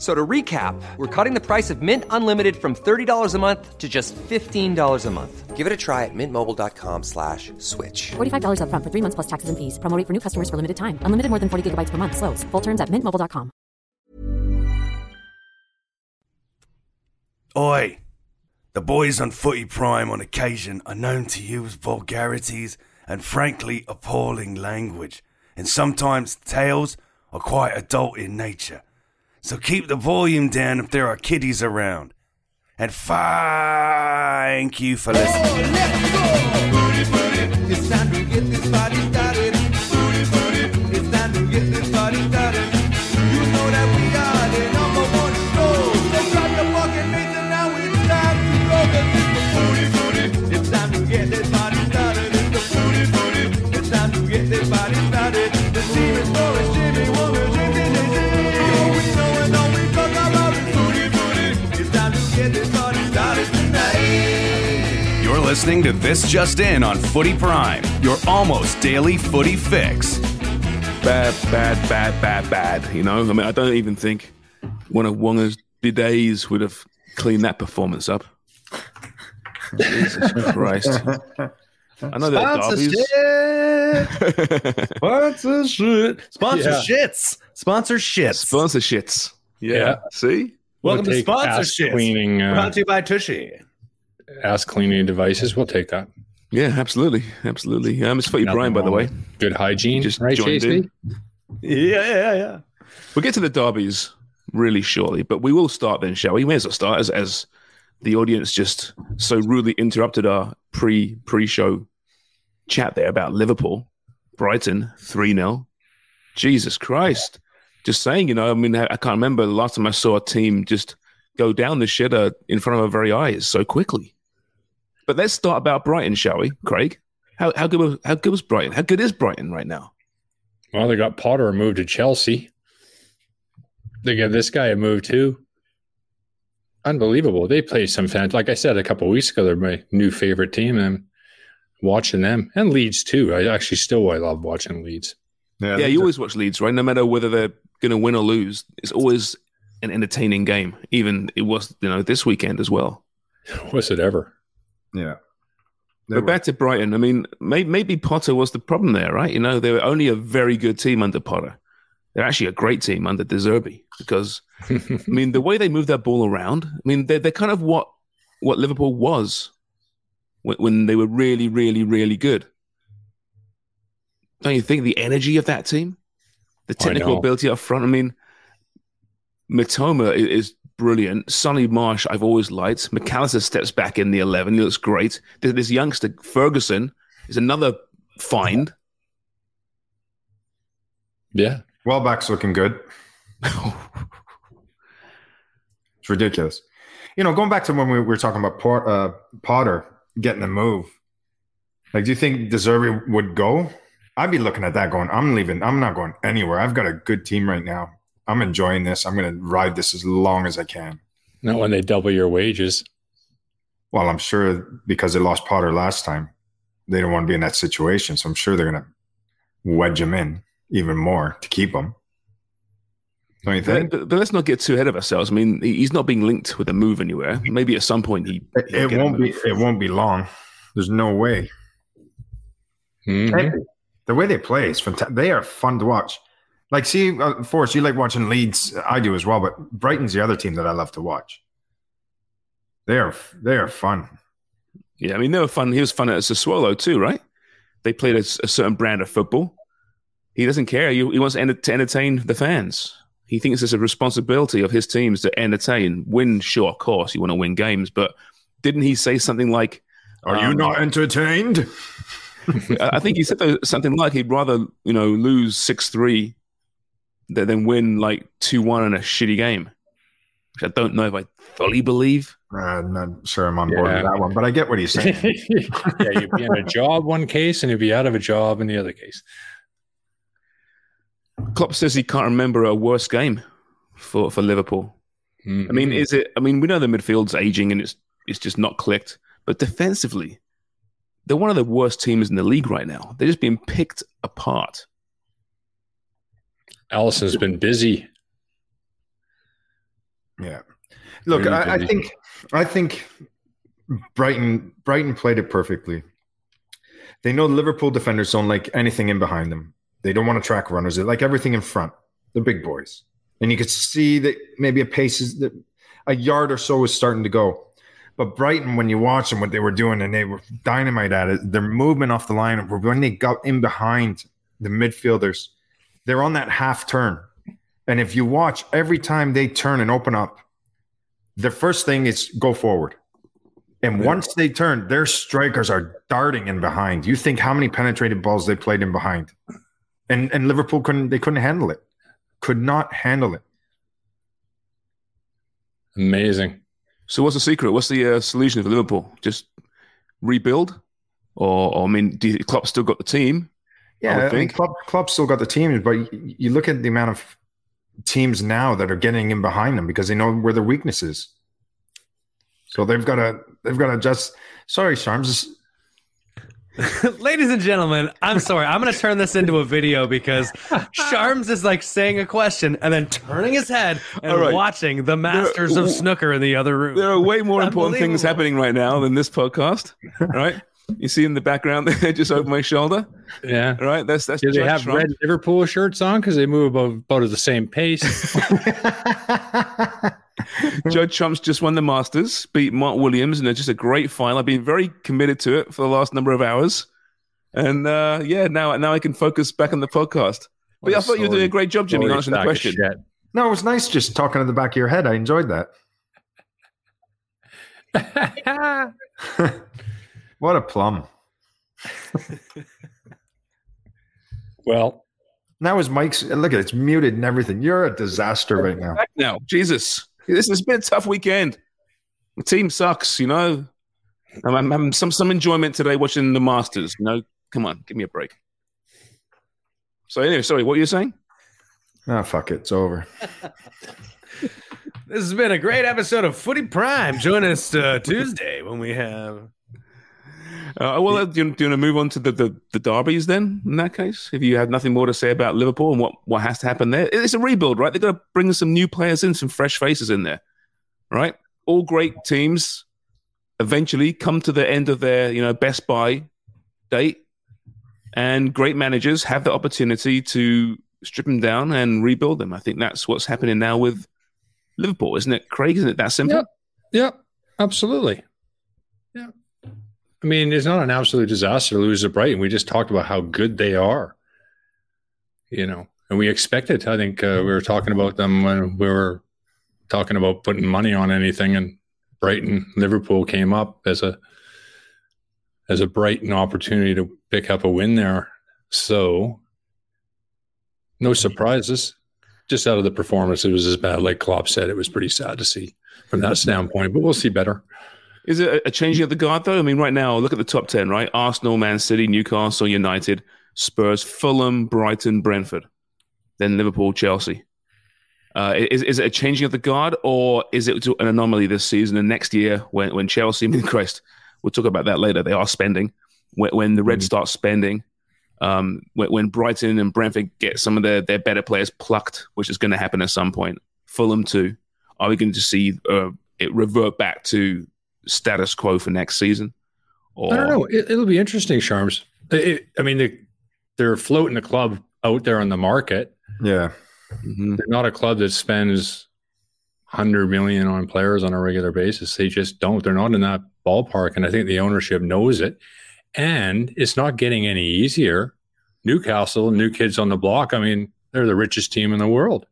So to recap, we're cutting the price of Mint Unlimited from $30 a month to just $15 a month. Give it a try at mintmobile.com slash switch. $45 upfront for three months plus taxes and fees. Promoting for new customers for limited time. Unlimited more than 40 gigabytes per month. Slows. Full terms at mintmobile.com. Oi! The boys on Footy Prime on occasion are known to use vulgarities and frankly appalling language, and sometimes tales are quite adult in nature. So keep the volume down if there are kiddies around. And thank you for listening. It's listening to This Just In on Footy Prime, your almost daily footy fix. bad, bad, bad, bad, bad. You know, I mean, I don't even think one of Wonga's bidets would have cleaned that performance up. Jesus Christ. I know that Sponsorship. Derby's. Sponsorships. Sponsorships. Sponsorships. Yeah. Yeah. See? Welcome to We'll take ass sponsorships. cleaning, uh, Brought to you by Tushy. Ass cleaning devices. We'll take that. Yeah, absolutely. Absolutely. Um, it's Footy Nothing Brian, by the way. Good hygiene, Just right, joined in. Yeah, yeah, yeah. We'll get to the derbies really shortly, but we will start then, shall we? May as well start as, as the audience just so rudely interrupted our pre pre show chat there about Liverpool, Brighton, 3 0. Jesus Christ. Just saying, you know, I mean, I I can't remember the last time I saw a team just go down the shitter in front of our very eyes so quickly. But let's start about Brighton, shall we, Craig? How, how good was how good was Brighton? How good is Brighton right now? Well, they got Potter moved to Chelsea. They got this guy a move too. Unbelievable. They play some fans. Like I said a couple of weeks ago, they're my new favorite team. And I'm watching them and Leeds too. I actually still I love watching Leeds. Yeah, you always watch Leeds, right? No matter whether they're going to win or lose, it's always an entertaining game. Even it was, you know, this weekend as well. Was it ever? Yeah. But back to Brighton. I mean, may, maybe Potter was the problem there, right? You know, they were only a very good team under Potter. They're actually a great team under De Zerbi because, I mean, the way they move that ball around, I mean, they're, they're kind of what what Liverpool was when, when they were really, really, really good. Don't you think the energy of that team, the technical ability up front? I mean, Mitoma is brilliant. Solly March, I've always liked. McAllister steps back in the 11. He looks great. This, this youngster, Ferguson, is another find. Yeah. Welbeck's looking good. it's ridiculous. You know, going back to when we were talking about Port, uh, Potter getting a move, like, do you think De Zerbi would go? I'd be looking at that going, I'm leaving. I'm not going anywhere. I've got a good team right now. I'm enjoying this. I'm going to ride this as long as I can. Not when they double your wages. Well, I'm sure because they lost Potter last time, they don't want to be in that situation. So I'm sure they're going to wedge him in even more to keep him. Don't you But, think? but, but let's not get too ahead of ourselves. I mean, he's not being linked with a move anywhere. Maybe at some point he. It, he'll it get a won't be. It won't be long. There's no way. Mhm. The way they play is fantastic. They are fun to watch. Like, see, uh, Forrest, you like watching Leeds. I do as well, but Brighton's the other team that I love to watch. They are they are fun. Yeah, I mean, they were fun. He was fun at Sassuolo too, right? They played a, a certain brand of football. He doesn't care. He, he wants to, enter- to entertain the fans. He thinks it's a responsibility of his teams to entertain, win. Sure, of course, you want to win games, but didn't he say something like, Are you um, not entertained? I I think he said something like he'd rather you know lose six three than than win like two one in a shitty game, which I don't know if I fully believe. Uh, I'm not sure I'm on board Yeah. with that one, but I get what he's saying. yeah, you'd be in a job one case and you'd be out of a job in the other case. Klopp says he can't remember a worse game for for Liverpool. I mean, is it? I mean, we know the midfield's aging and it's it's just not clicked. But defensively, they're one of the worst teams in the league right now. They're just being picked apart. Alisson's been busy. Yeah. Look, Really I, I think I think Brighton Brighton played it perfectly. They know the Liverpool defenders don't like anything in behind them. They don't want to track runners. They like everything in front. The big boys, and you could see that maybe a pace is that a yard or so is starting to go. But Brighton, when you watch them, what they were doing, and they were dynamite at it. Their movement off the line, when they got in behind the midfielders, they're on that half turn. And if you watch every time they turn and open up, the first thing is go forward. And once they turn, their strikers are darting in behind. You think how many penetrated balls they played in behind. And and Liverpool couldn't they couldn't handle it. Could not handle it. Amazing. So, what's the secret? What's the uh, solution for Liverpool? Just rebuild, or, or I mean, do you, Klopp still got the team? I Yeah, would I, mean, think. Klopp, Klopp still got the team, but you, you look at the amount of teams now that are getting in behind them because they know where their weakness is. So they've got to they've got to just. Sorry, Sharms. Ladies and gentlemen, I'm sorry. I'm going to turn this into a video because Sharms is like saying a question and then turning his head and All right. watching the masters of snooker in the other room. There are way more important things happening right now than this podcast, right? You see in the background there, just over my shoulder, Yeah. right? That's that's. Do they have Trump. red Liverpool shirts on because they move about, about at the same pace? Judd Trump's just won the Masters, beat Mark Williams, and it's just a great final. I've been very committed to it for the last number of hours, and uh, yeah, now now I can focus back on the podcast. But What I a thought you were doing a great job, Jimmy, Sorry, answering the question. No, it was nice just talking to the back of your head. I enjoyed that. What a plum. Well, Now his mic's look at it, it's muted and everything. You're a disaster right now. Back now, Jesus, this has been a tough weekend. The team sucks, you know. I'm, I'm having some some enjoyment today watching the Masters. You know, come on, give me a break. So anyway, sorry, what were you saying? Ah, fuck it. It's over. This has been a great episode of Footy Prime. Join us uh, Tuesday when we have. Uh, well, do you, do you want to move on to the, the, the derbies then? In that case, if you have nothing more to say about Liverpool and what, what has to happen there, it's a rebuild, right? They've got to bring some new players in, some fresh faces in there, right? All great teams eventually come to the end of their you know best buy date, and great managers have the opportunity to strip them down and rebuild them. I think that's what's happening now with Liverpool, isn't it, Craig? Isn't it that simple? Yep. Yep. Absolutely. I mean, it's not an absolute disaster to lose to Brighton. We just talked about how good they are. You know, and we expected. I think uh, we were talking about them when we were talking about putting money on anything, and Brighton, Liverpool came up as a as a Brighton opportunity to pick up a win there. So, no surprises. Just out of the performance, it was as bad. Like Klopp said, it was pretty sad to see from that standpoint. But we'll see better. Is it a- changing of the guard though? I mean, right now, look at the top ten, right? Arsenal, Man City, Newcastle, United, Spurs, Fulham, Brighton, Brentford, then Liverpool, Chelsea. Uh, is, is it a changing of the guard, or is it an anomaly this season and next year when, when Chelsea, I mean, Christ, we'll talk about that later. They are spending when, when the Reds start spending. Um, when, when Brighton and Brentford get some of their, their better players plucked, which is going to happen at some point. Fulham too. Are we going to see uh, it revert back to status quo for next season? Or I don't know. It, it'll be interesting, Sharms. It- I mean, they, they're floating the club out there on the market. Yeah. Mhm. They're not a club that spends hundred million on players on a regular basis. They just don't. They're not in that ballpark, and I think the ownership knows it. And it's not getting any easier. Newcastle, new kids on the block. I mean, they're the richest team in the world.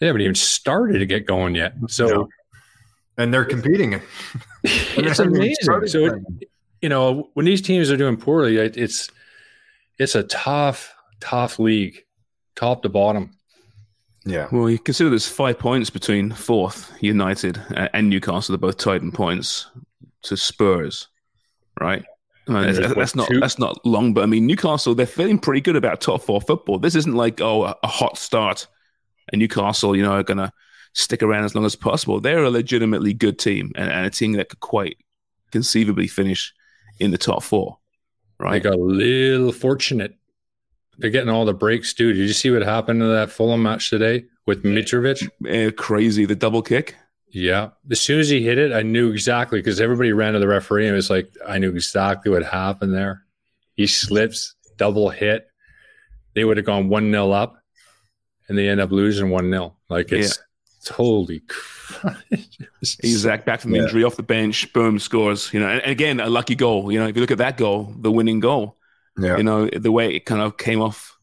They haven't even started to get going yet. So No. And they're competing. it's amazing. So, it, you know, when these teams are doing poorly, it, it's it's a tough, tough league, top to bottom. yeah, Well, you consider there's five points between fourth United uh, and Newcastle. They're both tied in points to Spurs, right? I mean, that's, what, that's not two? that's not long, but I mean Newcastle they're feeling pretty good about top four football. This isn't like oh a, a hot start, and Newcastle you know are gonna stick around as long as possible. They're a legitimately good team and, and a team that could quite conceivably finish in the top four, Right. They got a little fortunate. They're getting all the breaks, dude. Did you see what happened to that Fulham match today with Mitrovic? Eh, crazy the double kick. Yeah. As soon as he hit it, I knew exactly because everybody ran to the referee and it was like, I knew exactly what happened there. He slips, double hit. They would have gone 1 0 up and they end up losing 1 0. Like it's, it's holy Christ. Isak back from Yeah. injury off the bench, boom, scores. You know, and, again, a lucky goal. You know, if you look at that goal, the winning goal, yeah. you know, the way it kind of came off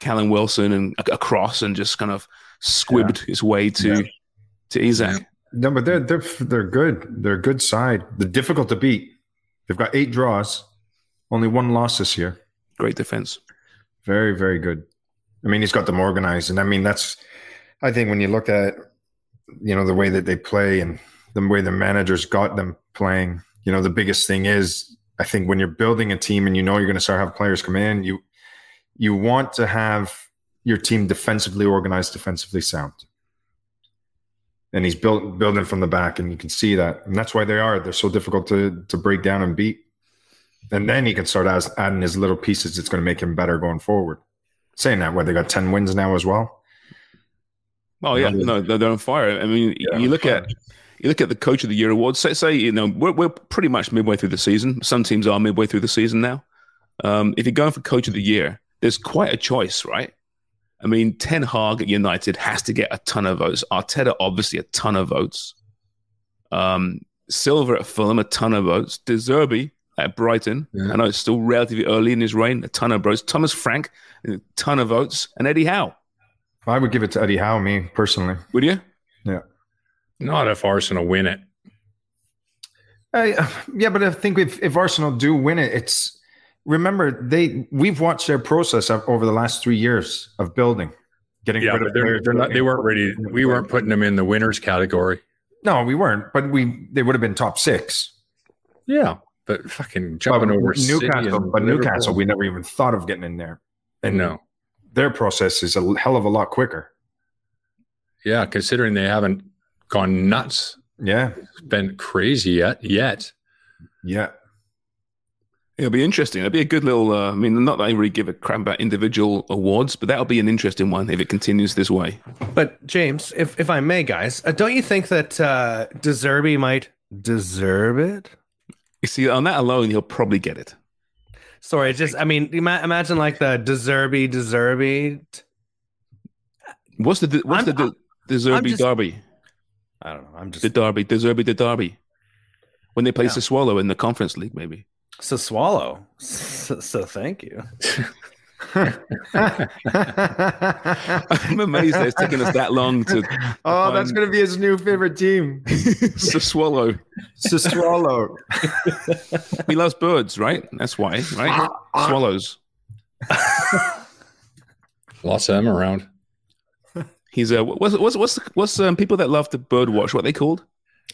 Callum Wilson and across and just kind of squibbed his way to to Isak. No, but they're they're they're good. They're a good side. They're difficult to beat. They've got eight draws, only one loss this year. Great defense. Very, very good. I mean, he's got them organized, and I mean that's. I think when you look at, you know, the way that they play and the way the managers got them playing, you know, the biggest thing is I think when you're building a team and you know you're going to start have players come in, you you want to have your team defensively organized, defensively sound. And he's built building from the back, and you can see that, and that's why they are. They're so difficult to to break down and beat. And then he can start as, adding his little pieces. It's going to make him better going forward. Saying that, where they got ten wins now as well. Oh yeah, no, they're, on fire. I mean, Yeah, you look at you look at the coach of the year awards. Say, say you know we're we're pretty much midway through the season. Some teams are midway through the season now. Um, if you're going for coach of the year, there's quite a choice, right? I mean, Ten Hag at United has to get a ton of votes. Arteta, obviously, a ton of votes. Um, Silva at Fulham, a ton of votes. De Zerbi at Brighton, Yeah. I know it's still relatively early in his reign, a ton of votes. Thomas Frank, a ton of votes, and Eddie Howe. I would give it to Eddie Howe, me personally. Would you? Yeah. Not if Arsenal win it. I, yeah, but I think if, if Arsenal do win it, it's remember they we've watched their process of, over the last three years of building, getting Yeah, rid but of they're, they're not, they weren't ready. We weren't putting them in the winners category. No, we weren't. But we they would have been top six. Yeah. But fucking But jumping over City Newcastle, and but Liverpool. Newcastle, we never even thought of getting in there. And no. Their process is a hell of a lot quicker. Yeah. Considering they haven't gone nuts, Yeah, been crazy yet, yet. yeah. It'll be interesting. It'll be a good little. Uh, I mean, not that I really give a crap about individual awards, but that'll be an interesting one if it continues this way. But James, if if I may, guys, uh, don't you think that uh, De Zerbi might deserve it? You see, on that alone, he'll probably get it. Sorry, it's just I mean, ima- imagine like the Deserby, Deserby. What's the what's I'm- the the Zerby just- Derby? I don't know. I'm just The Derby, the Zerby, the Derby. When they play Yeah. Swallow in the Conference League, maybe. so swallow. So, so thank you. I'm amazed that it's taken us that long to oh, that's going to be his new favorite team. to swallow. to swallow. He loves birds, right? That's why, right? Swallows. Lots of them around. He's uh, what's what's what's what's um, people that love to bird watch? What are they called?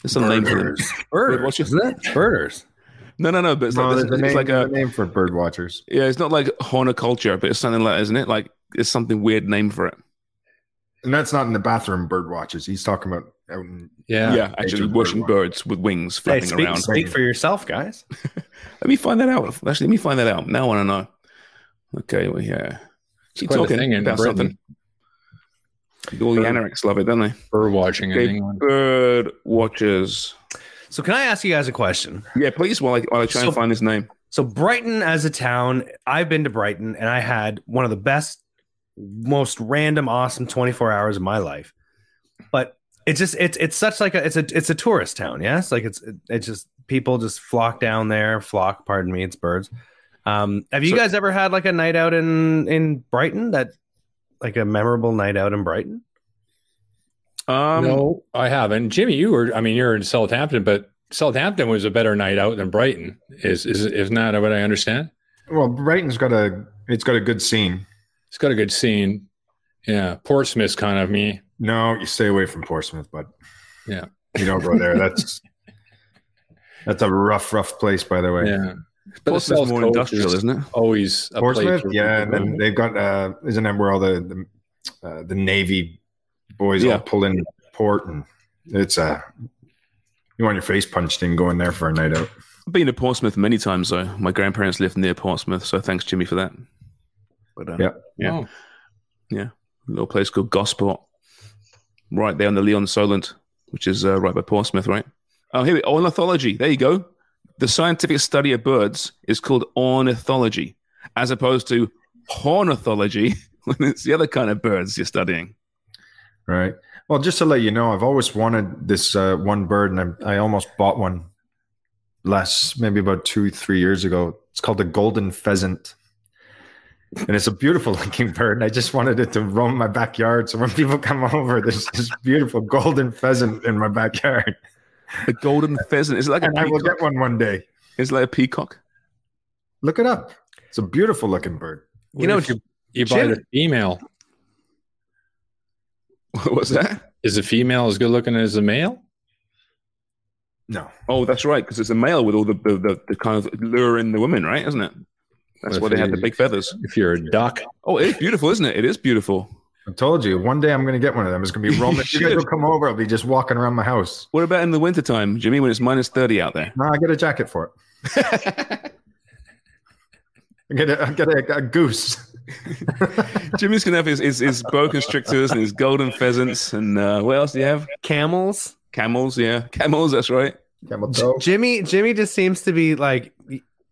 There's some name for them. Birders, watchers. isn't it? Birders. No, no, no. But it's, No, like, there's it's, a name, it's like a a name for bird watchers. yeah. It's not like horticulture, but it's something like, isn't it? Like it's something weird name for it. And that's not in the bathroom bird watchers. He's talking about out in Yeah. Yeah, actually, watching watch. birds with wings Hey, flapping speak, around. speak for yourself, guys. Let me find that out. Actually, let me find that out. Now I want to know. Okay, well, yeah. Keep talking thing about Britain. something. All the Anarchs love it, don't they? Bird watching in Okay, England. bird watchers. So can I ask you guys a question? Yeah, please, while I, while I try and find his name. So Brighton as a town, I've been to Brighton and I had one of the best, most random, awesome 24 hours of my life. But it's just it's it's such like a it's a it's a tourist town, yes. Like it's it's just people just flock down there, flock. Pardon me, it's birds. Um, have you So- guys ever had like a night out in in Brighton that like a memorable night out in Brighton? Um, no, I haven't. Jimmy, you were. I mean, you're in Southampton, but Southampton was a better night out than Brighton. Is is isn't what I understand? Well, Brighton's got a it's got a good scene. It's got a good scene. Yeah, Portsmouth's kind of me. No, you stay away from Portsmouth, but Yeah. you don't go there. That's that's a rough, rough place, by the way. Yeah, but the Portsmouth's South more Coast industrial, is isn't it? Always a Portsmouth, for yeah, and then they've got uh, isn't that where all the the, uh, the Navy boys Yeah. all pull in port, and it's a you want your face punched in going there for a night out. I've been to Portsmouth many times, though. My grandparents lived near Portsmouth, so thanks, Jimmy, for that. But, uh, Yeah. yeah. Oh, a little place called Gosport, right there on the Leon Solent, which is uh, right by Portsmouth, right? Oh, here we ornithology. There you go. The scientific study of birds is called ornithology, as opposed to hornithology. when it's the other kind of birds you're studying. Right. Well, just to let you know, I've always wanted this uh, one bird, and I, I almost bought one last, maybe about two, three years ago. It's called the golden pheasant. And it's a beautiful looking bird. And I just wanted it to roam my backyard. So when people come over, there's this beautiful golden pheasant in my backyard. The golden pheasant is it like And I will get one one day. It's like a peacock. Look it up. It's a beautiful looking bird. you know, you, you buy Jim- the female. What's that? Is the female as good looking as the male? No. Oh, that's right, because it's a male with all the, the, the, the kind of lure in the women, right? Isn't it? That's why they have the big feathers. If you're a duck, Oh, it is beautiful, isn't it? It is beautiful. I told you, one day I'm going to get one of them. It's going to be roaming. you guys will come over. I'll be just walking around my house. What about in the wintertime, Jimmy, when it's minus 30 out there? No, I get a jacket for it. I get a, I get a, a goose. Jimmy's going to have his, his, his boa constrictors and his golden pheasants. And uh, what else do you have? Camels. Camels, yeah. Camels, that's right. Camel J- toe. Jimmy Jimmy just seems to be like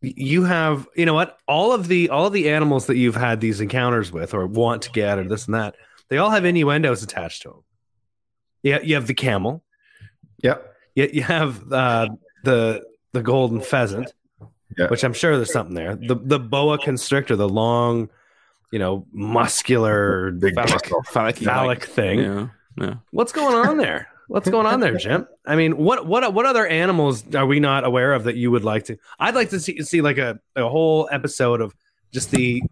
you have you know what all of the all of the animals that you've had these encounters with or want to get or this and that they all have innuendos attached to them. Yeah, you have the camel. Yep. You, you have uh, the the golden pheasant, Yeah. which I'm sure there's something there. The the boa constrictor, the long, you know, muscular Big phallic. Phallic. phallic thing. Yeah. yeah. What's going on there? What's going on there, Jim? I mean, what what what other animals are we not aware of that you would like to? I'd like to see see like a, a whole episode of just the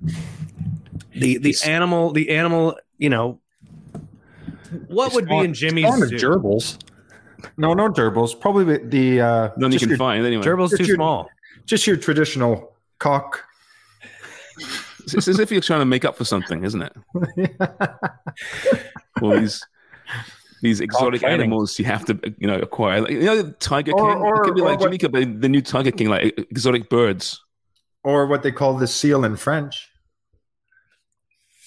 the the animal the animal. You know, what would be in Jimmy's zoo? gerbils. No, no gerbils. Probably the, the uh, None you just, can your, find anyway. Gerbil's Just too your- small. just your traditional cock. It's, it's as if you're trying to make up for something, isn't it? Well, these these exotic fighting. animals you have to you know acquire. Like, you know, Tiger King. or- it could be like what- Jimmy could be the new Tiger King, like exotic birds. or what they call the seal in French.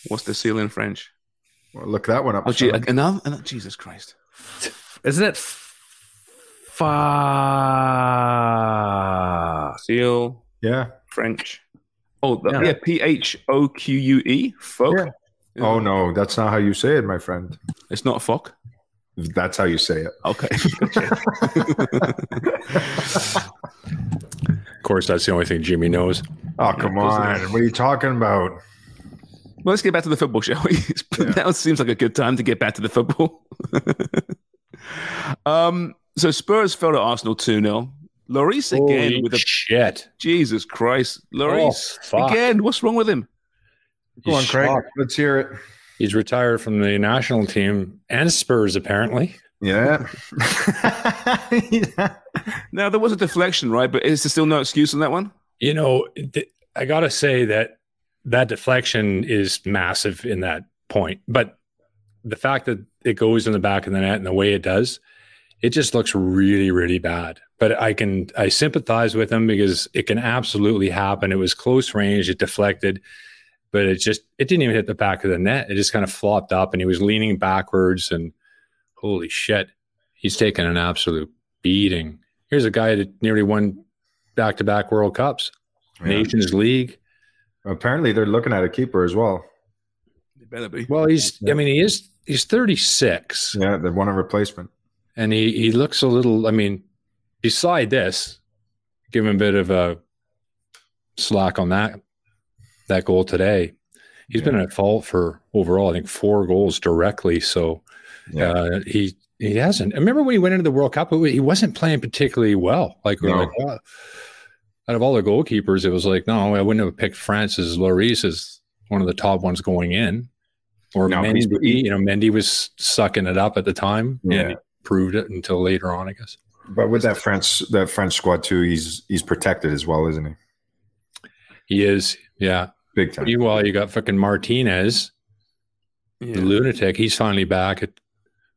What's the seal in French? Well, look that one up. Oh, gee, Sean. another, another Jesus Christ! Isn't it? Fa- Seal yeah. French. Oh, the, Yeah. yeah, P H O Q U E. Folk. Yeah. Oh no, that's not how you say it, my friend. It's not fuck. That's how you say it. Okay. Of course, that's the only thing Jimmy knows. Oh come on! What are you talking about? Well, let's get back to the football, shall we? now it seems like a good time to get back to the football. um, so Spurs fell to Arsenal 2 0. Lloris again Holy with a shit. Jesus Christ. Lloris Oh, again. What's wrong with him? Go on, Craig. shocked. Let's hear it. He's retired from the national team and Spurs, apparently. Yeah. Now, there was a deflection, right? But is there still no excuse on that one? You know, th- I got to say that that deflection is massive in that point. But the fact that it goes in the back of the net and the way it does, it just looks really, really bad. But I can, I sympathize with him because it can absolutely happen. It was close range, it deflected, but it just, it didn't even hit the back of the net. It just kind of flopped up and he was leaning backwards and holy shit, he's taken an absolute beating. Here's a guy that nearly won back to back World Cups, Yeah. Nations League. Apparently, they're looking at a keeper as well. It better be. Well, he's, I mean, he is, he's 36 Yeah, they want a replacement. and he, he looks a little, I mean, beside this, give him a bit of a slack on that, that goal today. He's been at fault for overall, I think, four goals directly. So Yeah. Uh, he he hasn't. I remember when he went into the World Cup, he wasn't playing particularly well. Like, No. like "Oh." out of all the goalkeepers, it was like, no, I wouldn't have picked Francis Lloris as one of the top ones going in. Or No, Mendy, you know, Mendy was sucking it up at the time, Yeah. and he proved it until later on, I guess. But with that French that French squad too, he's he's protected as well, isn't he? He is, yeah. Big time. Meanwhile, you got fucking Martinez, Yeah. the lunatic. He's finally back at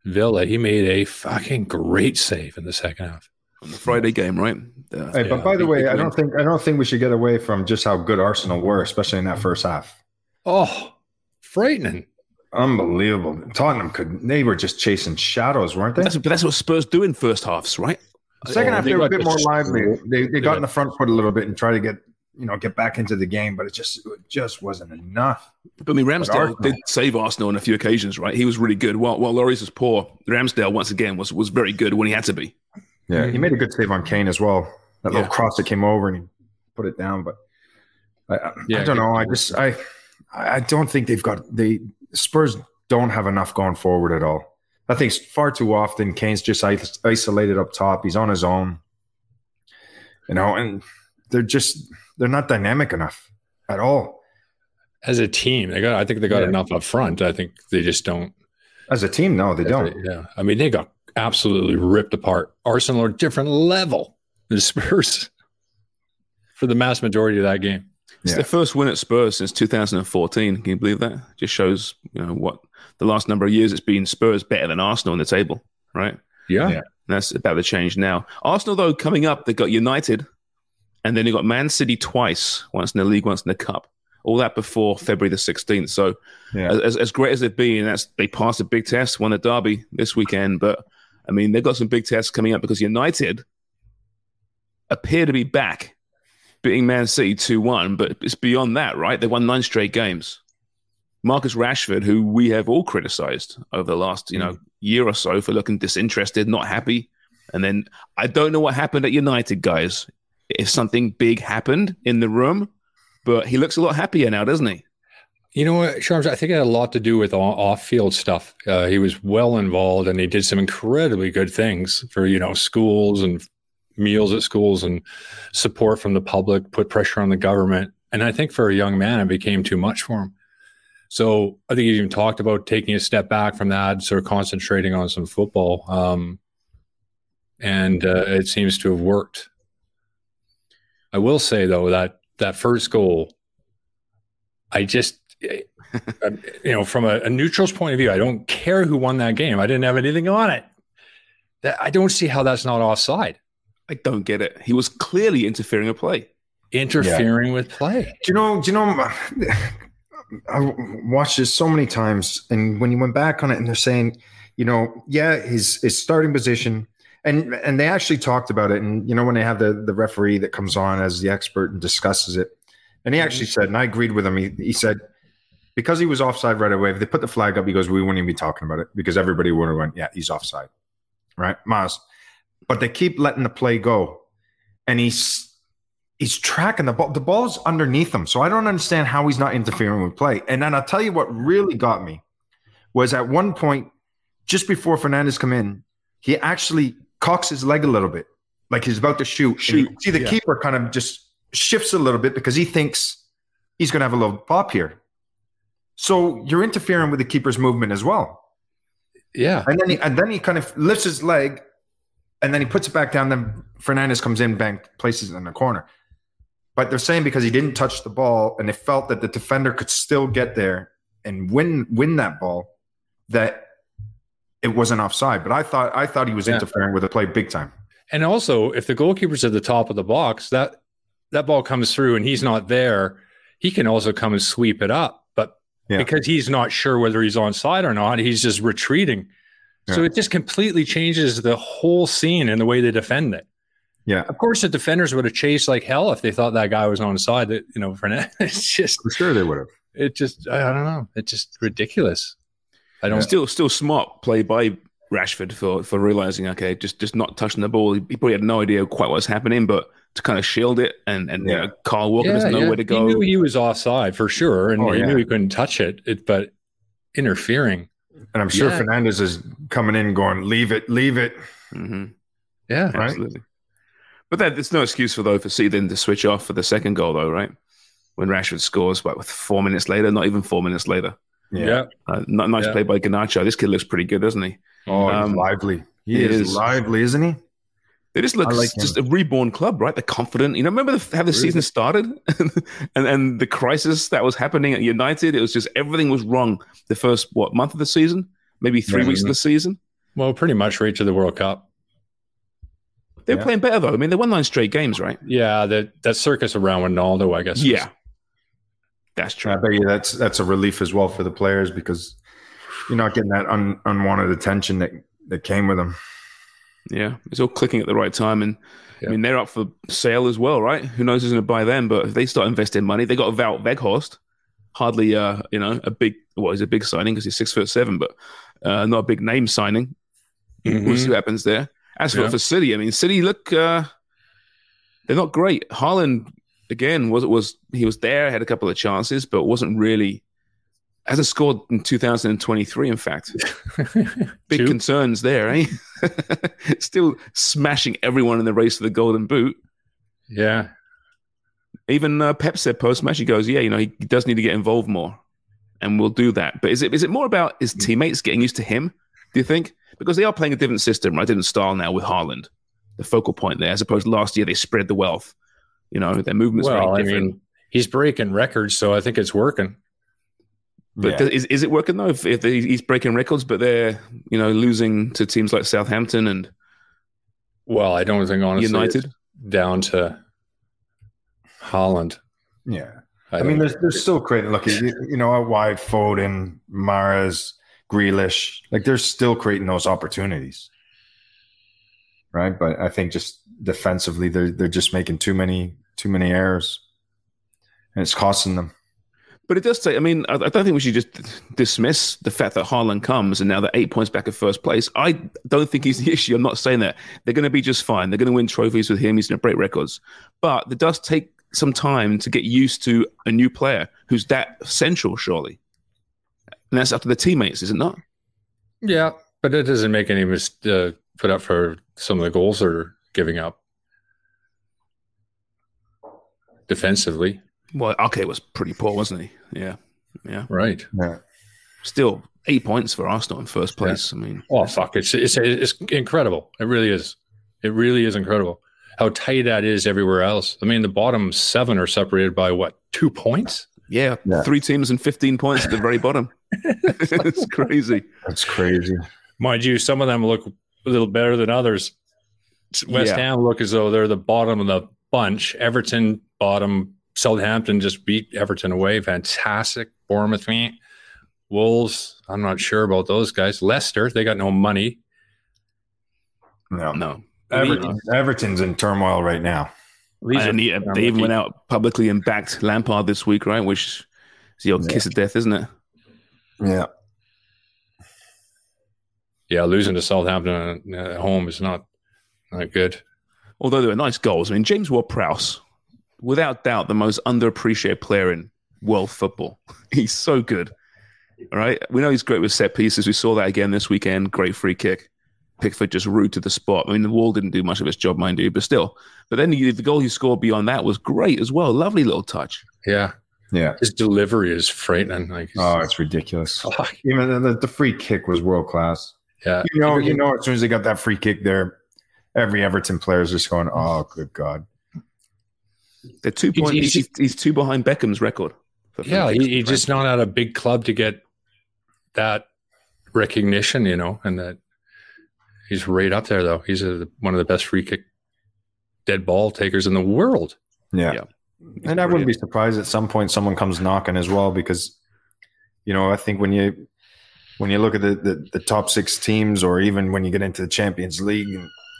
Villa. He made a fucking great save in the second half. On the Friday game, right? Uh, Hey, Yeah, but by the way, I don't think I don't think we should get away from just how good Arsenal were, especially in that first half. Oh, frightening. Unbelievable. Tottenham could they were just chasing shadows, weren't they? that's, but that's what Spurs do in first halves, right? Second half they they were a bit more lively. They they they got got- in the front foot a little bit and tried to get you know get back into the game, but it just it just wasn't enough. But I mean, Ramsdale Arsenal- did save Arsenal on a few occasions, right? He was really good. While while Lloris was poor, Ramsdale once again was was very good when he had to be. Yeah, he made a good save on Kane as well. That Yeah. little cross that came over and he put it down. But I, I, Yeah, I don't know. I just I I don't think they've got they Spurs don't have enough going forward at all. I think far too often Kane's just isolated up top. He's on his own, you know, and they're just they're not dynamic enough at all As a team, they got. I think they got Yeah. enough up front. I think they just don't. as a team. No, they don't. Yeah, I mean, they got absolutely ripped apart. Arsenal are different level than Spurs for the mass majority of that game. It's Yeah. their first win at Spurs since 2014. Can you believe that? Just shows you know what the last number of years it's been Spurs better than Arsenal on the table, right? Yeah, Yeah. And that's about to change now. Arsenal, though, coming up, they got United, and then they got Man City twice, once in the league, once in the cup. All that before February the 16th. So, Yeah. as, as great as they've been, that's they passed a big test, won a derby this weekend. But I mean, they've got some big tests coming up because United appear to be back, beating Man City 2 1. But it's beyond that, right? They won nine straight games. Marcus Rashford, who we have all criticized over the last, you know, year or so for looking disinterested, not happy. And then I don't know what happened at United, guys. If something big happened in the room, but he looks a lot happier now, doesn't he? You know what, Sharms? I think it had a lot to do with off field stuff. Uh, he was well involved and he did some incredibly good things for, you know, schools and meals at schools and support from the public, put pressure on the government. And I think for a young man, it became too much for him. So I think he even talked about taking a step back from that, sort of concentrating on some football. Um, and uh, it seems to have worked. I will say, though, that that first goal, I just um, you know, from a, a neutral's point of view, I don't care who won that game. I didn't have anything on it. That, I don't see how that's not offside. I don't get it. He was clearly interfering with play. Interfering with play. Do you know? Do you know? I watched this so many times, and when you went back on it, and they're saying, you know, yeah, his his starting position, and and they actually talked about it, and you know, when they have the the referee that comes on as the expert and discusses it, and he actually said, and I agreed with him. He he said because he was offside right away. If they put the flag up, he goes, we wouldn't even be talking about it because everybody would have went, yeah, he's offside, right, Maz. But they keep letting the play go, and he's he's tracking the ball. The ball's underneath him. So I don't understand how he's not interfering with play. And then I'll tell you what really got me was at one point, just before Fernandez come in, he actually cocks his leg a little bit, like he's about to shoot. And Shoot, see the yeah. keeper kind of just shifts a little bit because he thinks he's going to have a little pop here. So you're interfering with the keeper's movement as well. Yeah. And then he, and then he kind of lifts his leg and then he puts it back down. Then Fernandez comes in, bang, places it in the corner. But they're saying because he didn't touch the ball and they felt that the defender could still get there and win win that ball, that it wasn't offside. But I thought I thought he was Yeah. interfering with the play big time. And also, if the goalkeeper's at the top of the box, that that ball comes through and he's not there, he can also come and sweep it up. But Yeah. because he's not sure whether he's onside or not, he's just retreating. So it just completely changes the whole scene and the way they defend it. Yeah, Of course, the defenders would have chased like hell if they thought that guy was onside. That you know, for Fernandez. It's just, for sure they would have. it just, I don't know. It's just ridiculous. I don't. Still, still smart play by Rashford for for realizing, okay, just just not touching the ball. He, he probably had no idea quite what was happening, but to kind of shield it and and you know, Carl Walker doesn't know where to go. He knew he was offside for sure, and Oh, he yeah. knew he couldn't touch it. it but interfering, And I'm sure Yeah. Fernandez is coming in going, leave it, leave it. hmm Yeah. Right. Absolutely. But that there's no excuse for though for City then to switch off for the second goal though, right? When Rashford scores, what, with four minutes later, not even four minutes later. Yeah. Uh, nice Yeah. play by Garnacho. This kid looks pretty good, doesn't he? Oh, he's Um, lively. He, he is, is. lively, isn't he? They just look like just a reborn club, right? They're confident. You know, remember the, how the season started and and the crisis that was happening at United. It was just everything was wrong. The first what month of the season, maybe three Yeah. weeks of the season. Well, pretty much right to the World Cup. They're Yeah. playing better though. I mean, they won nine straight games, right? Yeah, that that circus around Ronaldo, I guess. was- Yeah, that's true. I bet you that's that's a relief as well for the players because you're not getting that un, unwanted attention that that came with them. Yeah, it's all clicking at the right time, and Yeah. I mean they're up for sale as well, right? Who knows who's going to buy them? But if they start investing money, they got Wout Weghorst, hardly uh you know a big what is a big signing because he's six foot seven, but uh, not a big name signing. We'll see what happens there. As for, Mm-hmm. Yeah. for City, I mean City look uh they're not great. Haaland again was was he was there, had a couple of chances, but wasn't really hasn't scored in 2023. In fact, big concerns there, eh? Still smashing everyone in the race for the golden boot. Yeah. Even uh, Pep said post match, he goes, "Yeah, you know, he does need to get involved more, and we'll do that." But is it is it more about his teammates getting used to him? Do you think? Because they are playing a different system, right? Different style now with Haaland, the focal point there, as opposed to last year they spread the wealth. You know, their movements Well, very I different. mean, he's breaking records, so I think it's working. But Yeah. does- is is it working though? If, if they- he's breaking records, but they're you know losing to teams like Southampton and Well, I don't think honestly United. it's down to Haaland. Yeah. I, I, mean, don't- there's there's still creating. Look, you, you know, a wide, Foden, Mahrez, Grealish, like they're still creating those opportunities, right? But I think just defensively, they're they're just making too many too many errors, and it's costing them. But it does say, I mean, I, don't think we should just dismiss the fact that Haaland comes and now they're eight points back at first place. I don't think he's the issue. I'm not saying that. They're going to be just fine. They're going to win trophies with him. He's going to break records. But it does take some time to get used to a new player who's that central, surely. And that's up to the teammates, is it not? yeah, but it doesn't make any mis- uh, put up for some of the goals they're giving up defensively. Well, okay, was pretty poor, wasn't he? Yeah. Yeah. Right. Yeah. Still eight points for Arsenal in first place. I mean, Oh fuck! It's it's it's incredible. It really is. It really is incredible how tight that is everywhere else. I mean, the bottom seven are separated by what two points? yeah, Yeah. three teams and 15 points at the very bottom. it's crazy. That's crazy. Mind you, some of them look a little better than others. West Yeah. Ham look as though they're the bottom of the bunch. Everton bottom. Southampton just beat Everton away. Fantastic. Bournemouth. meh. Wolves. I'm not sure about those guys. Leicester. They got no money. No, No. Everton, Everton's in turmoil right now. And he- they even went out publicly and backed Lampard this week, right? Which is the old kiss of death, isn't it? Yeah. yeah, losing to Southampton at home is not not good. Although they were nice goals. I mean, James Ward-Prowse, without doubt, the most underappreciated player in world football. He's so good. All right, we know he's great with set pieces. We saw that again this weekend. Great free kick. Pickford just rooted to the spot. I mean, the wall didn't do much of its job, mind you, but still. But then he, the goal he scored beyond that was great as well. Lovely little touch. Yeah, Yeah. his delivery is frightening. Like, Oh, it's ridiculous. fuck. Even the, the free kick was world class. yeah, You know, you know, as soon as they got that free kick there, every Everton player is just going, "Oh, good God!" They're two He's- points. he's- He's, he's two behind Beckham's record. yeah. kicks, He, he right? just not at a big club to get that recognition, you know, and that he's right up there though. He's a, one of the best free kick dead ball takers in the world. Yeah, Yeah. and I wouldn't be surprised at some point someone comes knocking as well because, you know, I think when you when you look at the, the, the top six teams, or even when you get into the Champions League,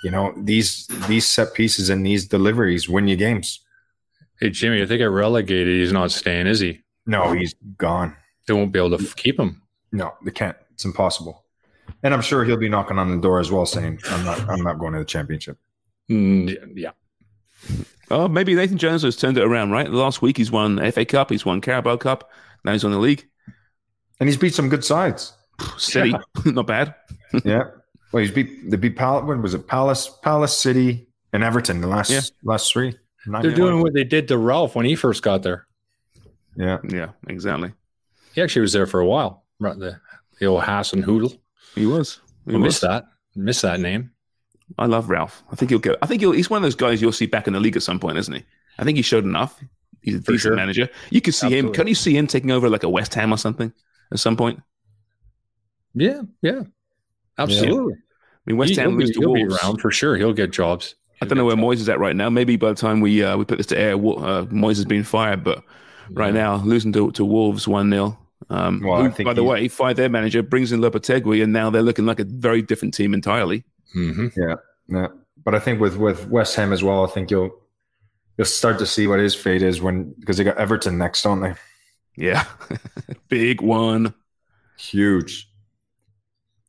you know these these set pieces and these deliveries win you games. Hey Jimmy, if they get relegated, he's not staying, is he? No, he's gone. They won't be able to f- keep him. No, they can't. It's impossible. And I'm sure he'll be knocking on the door as well, saying, "I'm not. I'm not going to the championship." Mm, yeah, Oh, maybe Nathan Jones has turned it around, right? Last week he's won FA Cup, he's won Carabao Cup, now he's on the league. And he's beat some good sides. City, not bad. yeah. Well, he's beat they beat Pal- when was it Palace, Palace City, and Everton the last Yeah. last three. Nine They're doing win. what they did to Ralph when he first got there. yeah. Yeah, exactly. He actually was there for a while. Right, The, the old Hasenhüttl. He was. He I was. missed that. Missed that name. I love Ralph. I think he'll go. I think he'll, he's one of those guys you'll see back in the league at some point, isn't he? I think he showed enough. He's a For decent sure. manager. You could see him. Can you see him taking over like a West Ham or something at some point? Yeah, yeah, absolutely. I mean, West He- Ham he'll, be, to he'll be around for sure. He'll get jobs. I don't know where Moyes is at right now. Maybe by the time we uh, we put this to air, Wo- uh, Moyes has been fired. But right now, losing to, to Wolves one 0 um, Well, I who, think by the he- way, fired their manager, brings in Lopetegui, and now they're looking like a very different team entirely. hmm Yeah. But I think with with West Ham as well, I think you'll you'll start to see what his fate is when because they got Everton next, don't they? Yeah, big one. Huge.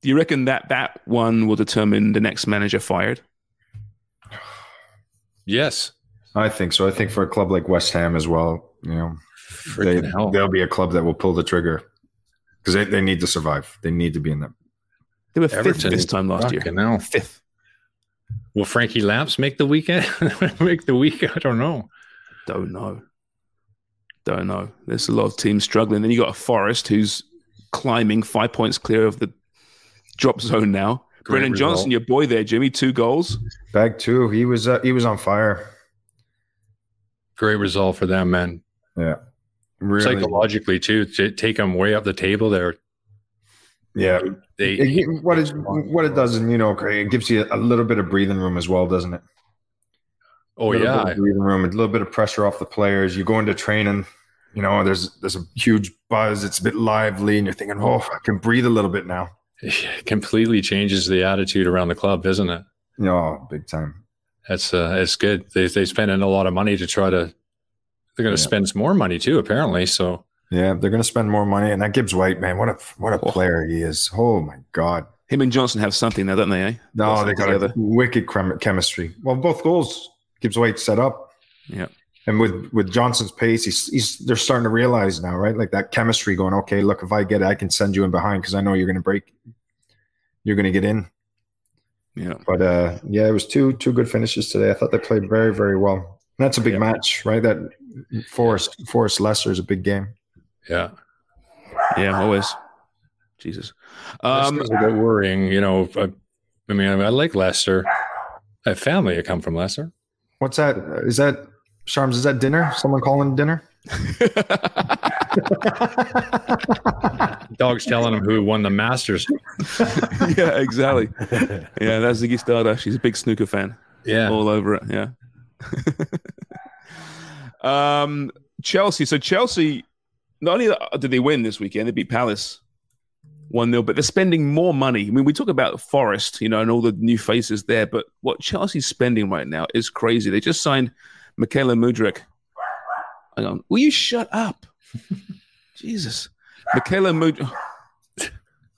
Do you reckon that that one will determine the next manager fired? Yes. I think so. I think for a club like West Ham as well, you know, they, hell. they'll be a club that will pull the trigger because they, they need to survive. They need to be in that. They were fifth this time last year. Fucking hell. Fifth. Will Frankie Lamps make the weekend? make the week? I don't know. Don't know. Don't know. There's a lot of teams struggling. Then you got a Forest who's climbing five points clear of the drop zone now. Great Brennan result. Johnson, your boy there, Jimmy, two goals. Bag two, he was uh, he was on fire. Great result for them, man. Yeah, really. Psychologically too, to take them way up the table. There, Yeah, they It- what it what it does, and you know, Craig, it gives you a little bit of breathing room as well, doesn't it? oh little bit yeah, of breathing room, a little bit of pressure off the players. You go into training, you know, there's there's a huge buzz. It's a bit lively, and you're thinking, oh, I can breathe a little bit now. It completely changes the attitude around the club, isn't it? You know, big time. That's uh, it's good. They they spend in a lot of money to try to. They're going to Yeah. spend some more money too, apparently. So Yeah, they're going to spend more money, and that Gibbs White, man, what a what a Oh. player he is. Oh my god. Him and Johnson have something there, don't they? Eh? No, they got together. a wicked chem- chemistry. Well, both goals Gibbs White set up. Yeah. And with with Johnson's pace, he's, he's they're starting to realize now, right? Like that chemistry going, okay, look, if I get it, I can send you in behind because I know you're going to break. You're going to get in. Yeah. But uh, yeah, it was two two good finishes today. I thought they played very very well. And that's a big Yeah. match, right? That Forest Forest Leicester is a big game. yeah, Yeah, always. Jesus. Um, a bit worrying. You know, I, I mean, I, like Leicester. I have family that come from Leicester. What's that? Is that Sharms? Is that dinner? Someone calling dinner? Dog's telling him who won the Masters. yeah, exactly. Yeah, that's Ziggy Stardust. She's a big snooker fan. Yeah, all over it. Yeah. um, Chelsea. So Chelsea, not only did they win this weekend, they beat Palace one 0 but they're spending more money. I mean, we talk about Forest, you know, and all the new faces there, but what Chelsea's spending right now is crazy. They just signed Mykhailo Mudryk. Hang on, will you shut up? Jesus, Mykhailo Mudryk.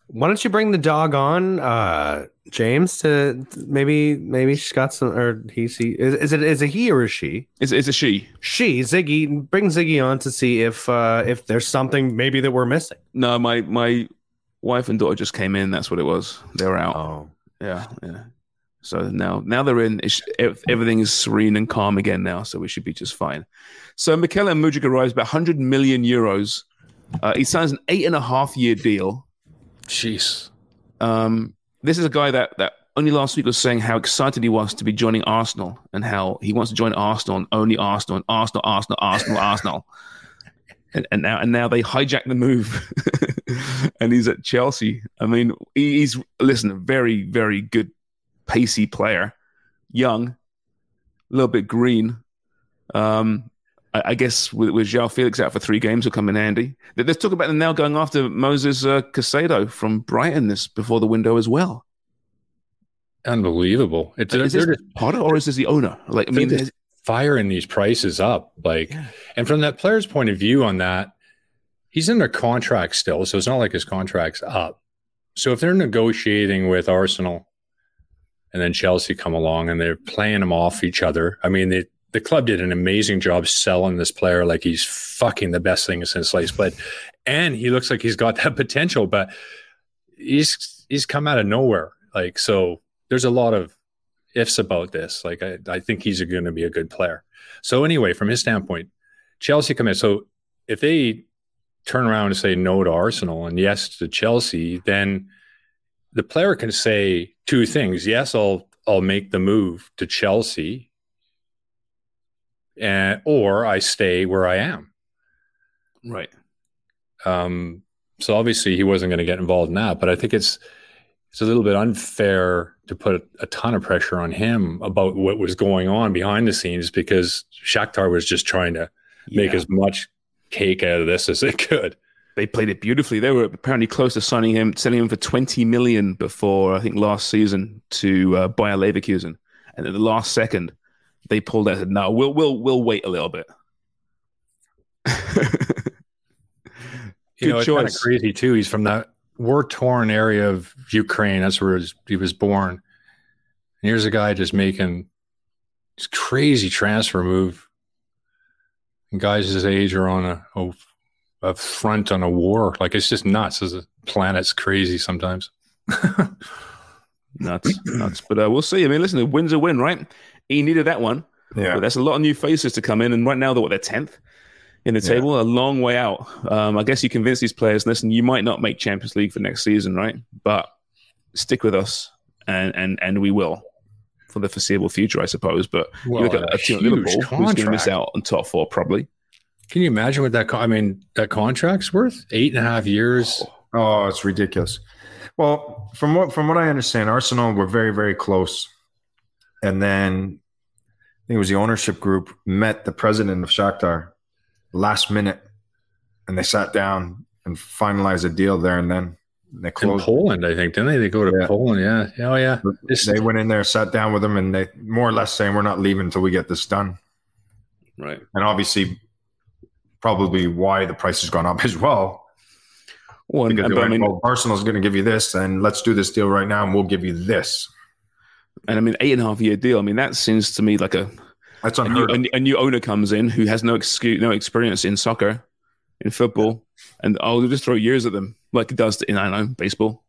Why don't you bring the dog on, uh, James? To maybe maybe she's got some, or he see is, is it is it he or is she? Is is a she? She Ziggy. Bring Ziggy on to see if uh, if there's something maybe that we're missing. No, my my wife and daughter just came in. That's what it was. They were out. Oh, Yeah, yeah. So now, now they're in. Everything is serene and calm again now. So we should be just fine. So Mikel and Mudryk arrives about 100 million euros. Uh, he signs an eight and a half year deal. jeez. Um, this is a guy that that only last week was saying how excited he was to be joining Arsenal and how he wants to join Arsenal and only Arsenal and Arsenal, Arsenal, Arsenal, Arsenal. And, and now and now they hijack the move, and he's at Chelsea. I mean, he's listen, a very very good, pacey player, young, a little bit green. Um, I, I guess with, with João Felix out for three games will come in handy. Let- Let's talk about them now going after Moses uh, Caicedo from Brighton this before the window as well. Unbelievable. It's is this just Potter or is this the owner? Like, I mean, just firing these prices up. Like, and from that player's point of view on that, he's under contract still, so it's not like his contract's up. So if they're negotiating with Arsenal and then Chelsea come along and they're playing them off each other, I mean, they, the club did an amazing job selling this player like he's fucking the best thing since sliced bread, and he looks like he's got that potential, but he's he's come out of nowhere. Like so, there's a lot of ifs about this. Like I, I think he's going to be a good player. So anyway, from his standpoint, Chelsea come in. So if they turn around and say no to Arsenal and yes to Chelsea, then the player can say two things. Yes, I'll I'll make the move to Chelsea, and or I stay where I am. Right. Um, so obviously he wasn't going to get involved in that, but I think it's it's a little bit unfair to put a ton of pressure on him about what was going on behind the scenes because Shakhtar was just trying to make as much cake out of this as it could. They played it beautifully. They were apparently close to signing him, selling him for 20 million before I think last season to uh, Bayer Leverkusen, and at the last second they pulled out. and said, No, we'll we'll we'll wait a little bit. You know, Good it's kind of choice. crazy too. He's from that war torn area of Ukraine. That's where he was born. And here's a guy just making this crazy transfer move. And guys his age are on a, a, a front on a war. Like it's just nuts. As a planet's crazy sometimes. nuts, nuts. But uh, we'll see. I mean, listen, a win's a win, right? He needed that one. Yeah. But that's a lot of new faces to come in, and right now they're what they're tenth in the Yeah. table, a long way out. Um, I guess you convince these players, listen, you might not make Champions League for next season, right? But stick with us, and and and we will for the foreseeable future, I suppose. But Well, you look at a a huge Liverpool who's going to miss out on top four, probably. Can you imagine what that? Con- I mean, that contract's worth eight and a half years. Oh, oh, it's ridiculous. Well, from what from what I understand, Arsenal were very very close, and then I think it was the ownership group met the president of Shakhtar last minute, and they sat down and finalized a deal there and then. They closed In. Poland, I think, didn't they? They go to Yeah. Poland. Yeah. Yeah, Oh, yeah. This- They went in there, sat down with them, and they more or less saying, "We're not leaving until we get this done." Right. And obviously, probably why the price has gone up as well. Well, Because but I mean, well, Arsenal's going to give you this, and let's do this deal right now, and we'll give you this. and I mean, eight and a half year deal. I mean, that seems to me like a That's a new, unheard a, new- a new owner comes in who has no excuse, no experience in soccer, in football, and oh, I'll just throw years at them like it does in I don't know baseball.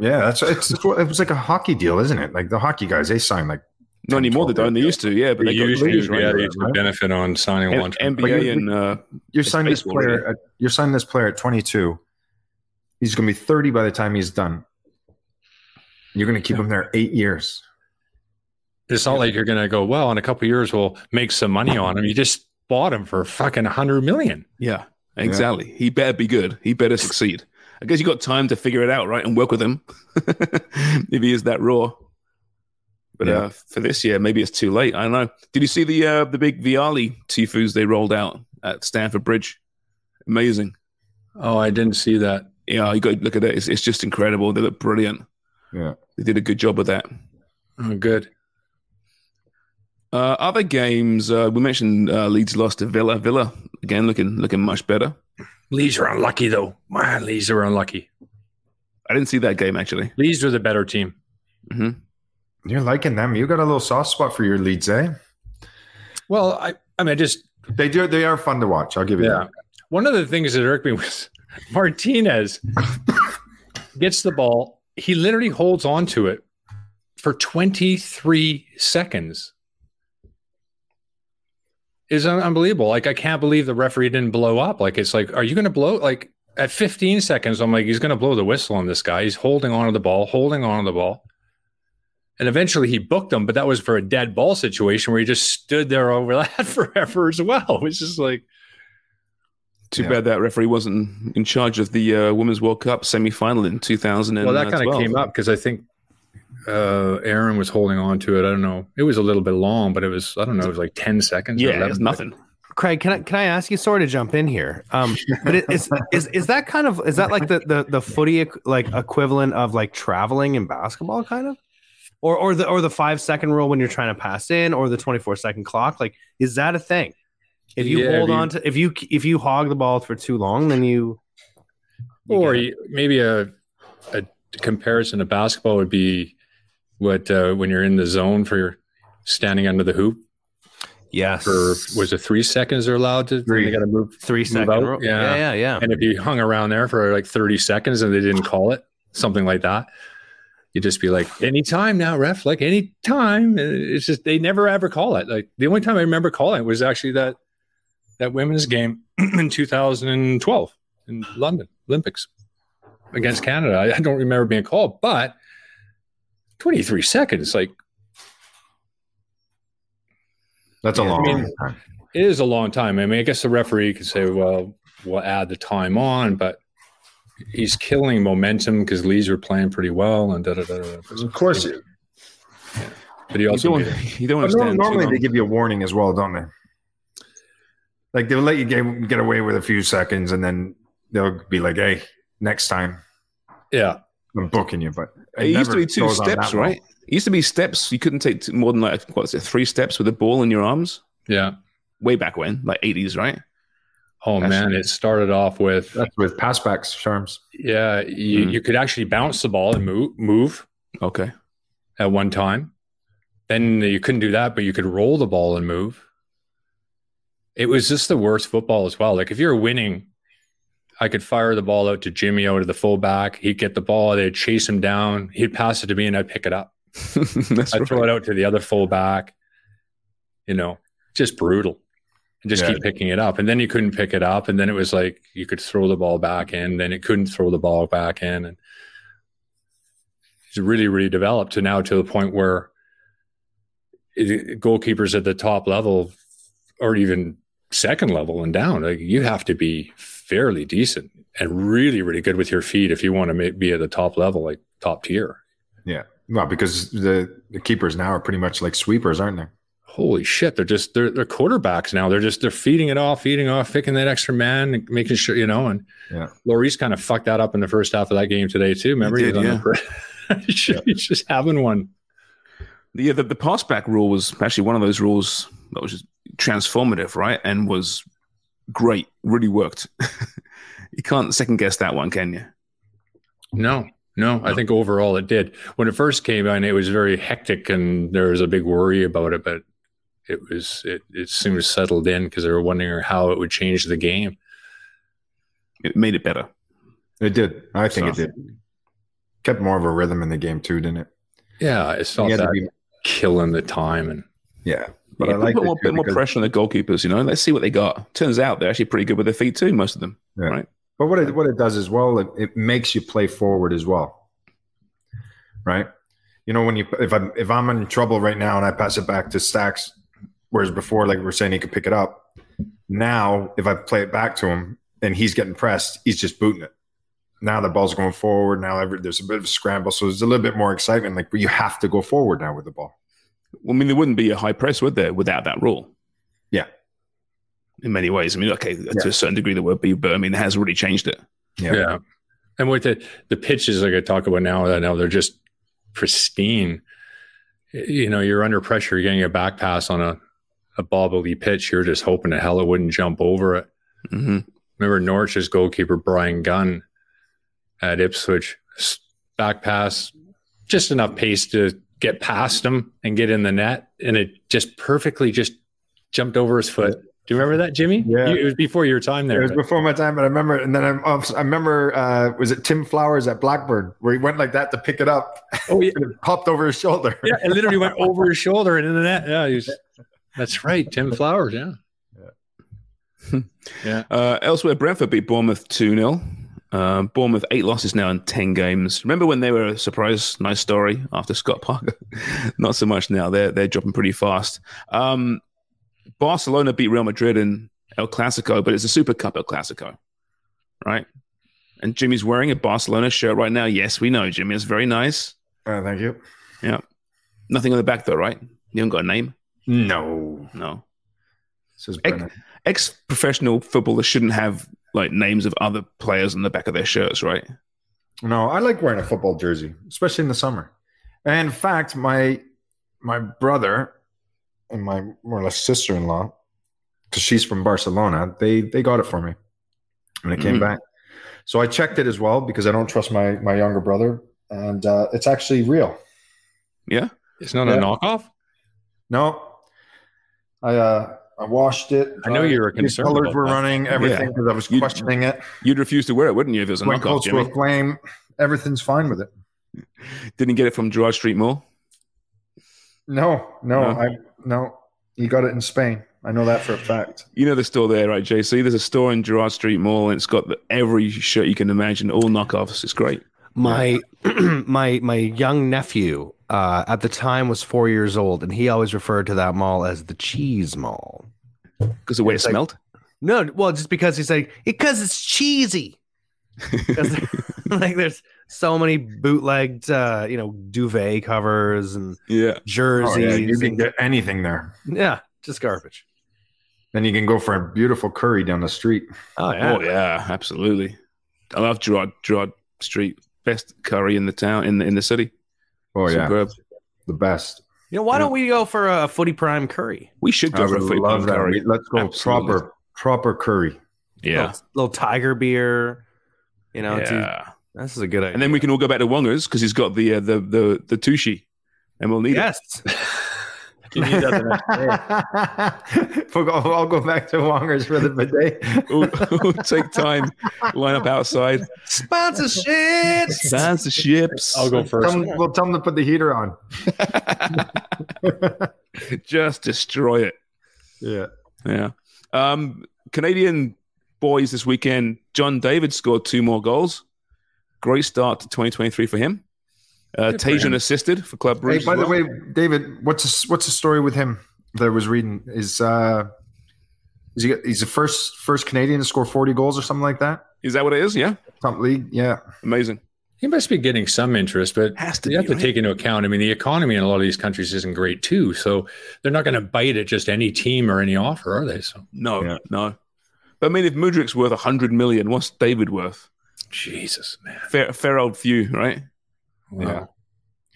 Yeah, that's it's, it's it was like a hockey deal, isn't it? Like the hockey guys, they sign like Not 10, anymore. They 12 don't. They used to. Yeah, but They they got used to, leagues, right? yeah, they used to right? benefit on signing M- one. NBA you- and uh, you're signing this player. At, you're signing this player at 22. He's going to be 30 by the time he's done. You're going to keep him there eight years. It's not like you're going to go, well, in a couple of years, we'll make some money on him. You just bought him for fucking 100 million. yeah, exactly. He better be good. He better succeed. I guess you got time to figure it out, right, and work with him if he is that raw. But Yeah. uh, for this year, maybe it's too late. I don't know. Did you see the uh, the big Vialli tifos they rolled out at Stamford Bridge? Amazing. Oh, I didn't see that. Yeah, you got to look at it. It's, it's just incredible. They look brilliant. Yeah. They did a good job with that. Oh, good. Uh, other games, uh, we mentioned uh, Leeds lost to Villa. Villa again looking looking much better. Leeds are unlucky, though. Man, Leeds are unlucky. I didn't see that game actually. Leeds were the better team. hmm You're liking them. You got a little soft spot for your Leeds, eh? Well, I, I mean, I just, They do. They are fun to watch. I'll give you yeah. that. One of the things that irked me was Martinez gets the ball. He literally holds on to it for 23 seconds. Is un- unbelievable. Like I can't believe the referee didn't blow up. Like it's like, are you going to blow? Like at 15 seconds, I'm like, he's going to blow the whistle on this guy. He's holding on to the ball, holding on to the ball, and eventually he booked him. But that was for a dead ball situation where he just stood there over that forever as well. It's just like, Too Yeah. bad that referee wasn't in charge of the uh, Women's World Cup semifinal in 2000. well, that kind of came up because I think uh, Aaron was holding on to it. I don't know. It was a little bit long, but it was I don't know. It was like ten seconds. Yeah, 11 it's nothing. Craig, can I can I ask you sort of jump in here? Um, but it, is is is that kind of is that like the the the footy like equivalent of like traveling in basketball, kind of, or or the or the five second rule when you're trying to pass in, or the twenty four second clock? Like, is that a thing? If you Yeah, hold on to if you if you hog the ball for too long, then you, you or you, maybe a a comparison to basketball would be what uh, when you're in the zone for your standing under the hoop yes, for was it three seconds they're allowed to Three. they got to move three move second out? Yeah. Yeah, yeah, yeah. and if you hung around there for like 30 seconds and they didn't call it something like that. You just be like, anytime now, ref, like anytime. And It's just they never ever call it. Like the only time I remember calling it was actually that that women's game in 2012 in London Olympics against Canada. I, I don't remember being called, but 23 seconds, like That's a Yeah, I long mean- time. it is a long time. I mean, I guess the referee could say, well, we'll add the time on, but he's killing momentum because Leeds were playing pretty well and da da da. da. Of course, But he You also don't, made, you don't But nor- too normally long. they give you a warning as well, don't they? Like they'll let you get get away with a few seconds, and then they'll be like, "Hey, next time yeah. I'm booking you." But It used to be two steps, that long. right? It used to be steps. You couldn't take more than like what's it, three steps with a ball in your arms. Yeah. Way back when, like eighties, right? Oh man, it started off with That's with passbacks, Sharms. yeah, you, Mm. you could actually bounce the ball and move move Okay. at one time. Then you couldn't do that, but you could roll the ball and move. It was just the worst football as well. Like if you're winning, I could fire the ball out to Jimmy out of the fullback. He'd get the ball, they'd chase him down. He'd pass it to me and I'd pick it up. I'd right. throw it out to the other fullback. You know, just brutal. And just Yeah. keep picking it up. And then you couldn't pick it up. And then it was like you could throw the ball back in, then it couldn't throw the ball back in. And it's really, really developed to now to the point where it, goalkeepers at the top level or even second level and down, like you have to be fairly decent and really, really good with your feet if you want to be at the top level, like top tier. Yeah, well, because the the keepers now are pretty much like sweepers, aren't they? Holy shit, they're just they're they're quarterbacks now. They're just they're feeding it off, feeding off, picking that extra man, and making sure you know. And Yeah. Lloris kind of fucked that up in the first half of that game today too. Remember, did, was on yeah. he's just having one. Yeah, the, the pass back rule was actually one of those rules that was just transformative, right? And was great, really worked. you can't second guess that one, can you? No, no, I think overall it did. When it first came in, it was very hectic, and there was a big worry about it. But it was it it soon hmm. settled in because they were wondering how it would change the game. It made it better. It did. I think So- it did. Kept more of a rhythm in the game too, didn't it? Yeah, it's not You had to that be- killing the time and yeah, but yeah, I like put it more, bit more because- pressure on the goalkeepers, you know. Let's see what they got. Turns out they're actually pretty good with their feet too, most of them. Yeah. Right. But what it what it does as well, it, it makes you play forward as well, right? You know, when you if I'm if I'm in trouble right now and I pass it back to Stacks, whereas before, like we we're saying, he could pick it up. Now, if I play it back to him and he's getting pressed, he's just booting it. Now the ball's going forward. Now every, there's a bit of a scramble, so there's a little bit more excitement. Like, but you have to go forward now with the ball. Well, I mean, there wouldn't be a high press, would there, without that rule? Yeah. In many ways. I mean, okay, to a certain degree there would be, but I mean, it has really changed it. Yeah. And with the the pitches like I talk about now, now they're just pristine. You know, you're under pressure, you're getting a back pass on a, a bobbly pitch. You're just hoping the hell it wouldn't jump over it. hmm Remember Norwich's goalkeeper Bryan Gunn at Ipswich, back pass, just enough pace to get past him and get in the net, and it just perfectly just jumped over his foot. Do you remember that, Jimmy? Yeah. You- it was before your time there. It was but- before my time, but I remember, and then I, I remember, uh, was it Tim Flowers at Blackburn where he went like that to pick it up? Oh yeah, and it popped over his shoulder. yeah, it literally went over his shoulder and in the net. Yeah, he was, that's right, Tim Flowers. Yeah, yeah. Uh, elsewhere, Brentford beat Bournemouth 2 0. Uh, Bournemouth, eight losses now in 10 games. Remember when they were a surprise, nice story after Scott Parker? Not so much now. They're, they're dropping pretty fast. Um, Barcelona beat Real Madrid in El Clasico, but it's a Super Cup El Clasico, right? And Jimmy's wearing a Barcelona shirt right now. Yes, we know, Jimmy. It's very nice. Uh, thank you. Yeah. Nothing on the back, though, right? You haven't got a name? No, No. says Ex- Brennan. Ex-professional footballers shouldn't have like names of other players on the back of their shirts, right? No, I like wearing a football jersey, especially in the summer. And in fact, my my brother and my more or less sister in law, because she's from Barcelona, they they got it for me when it came Mhm. back. So I checked it as well because I don't trust my my younger brother, and uh, it's actually real. Yeah. It's not Yeah. a knockoff. No, I uh, I washed it. I know you were The concerned Colors about were that. running everything because I was You- questioning it. You'd refuse to wear it, wouldn't you, if it was a Went knockoff, close to Jimmy? a flame. Everything's fine with it. Didn't get it from Gerrard Street Mall. No, no, No? I no. You got it in Spain. I know that for a fact. You know the store there, right, JC? There's a store in Gerrard Street Mall, and it's got the, every shirt you can imagine, all knockoffs. It's great My my my young nephew uh, at the time was four years old, and he always referred to that mall as the cheese mall. because the way it like- smelled. No, well, just because he's like because it's cheesy. 'Cause there- like there's so many bootlegged, uh, you know, duvet covers and Yeah, Oh, jerseys. yeah, you can get anything there. yeah, just garbage. Then you can go for a beautiful curry down the street. Oh yeah. Oh yeah, absolutely. I love Gerrard Gerrard Street. Best curry in the town in the in the city. Oh yeah, Superb. the best. You know, why don't we go for a footy prime curry? We should go I for a would foot love that. curry. Let's go Absolutely. proper proper curry. Yeah, Little, little tiger beer. You know, it's- yeah. this is a good idea. And then we can all go back to Wongers because he's got the uh, the the the tushy, and we'll need yes, You need that the next day. I'll go back to Wongers for the bidet. it. We'll, we'll take time, line up outside, sponsorship. sponsorships. I'll go first. Tell 'em- we'll tell them to put the heater on. Just destroy it. Yeah. Yeah. Um, Canadian boys this weekend. John David scored two more goals. Great start to 2023 for him. Uh, Good for him. Tajon assisted for Club Hey, by as the way, David, what's the, what's the story with him that I was reading? Is uh, is he he's the first first Canadian to score forty goals or something like that? is that what it is? Yeah, Top league, yeah. amazing. He must be getting some interest, but Has to you have to right? take into account. I mean, the economy in a lot of these countries isn't great too, so they're not going to bite at just any team or any offer, are they? So No, Yeah. no. But I mean, if Mudryk's worth 100 million, what's David worth? Jesus, man. Fair, fair old few, right? Wow.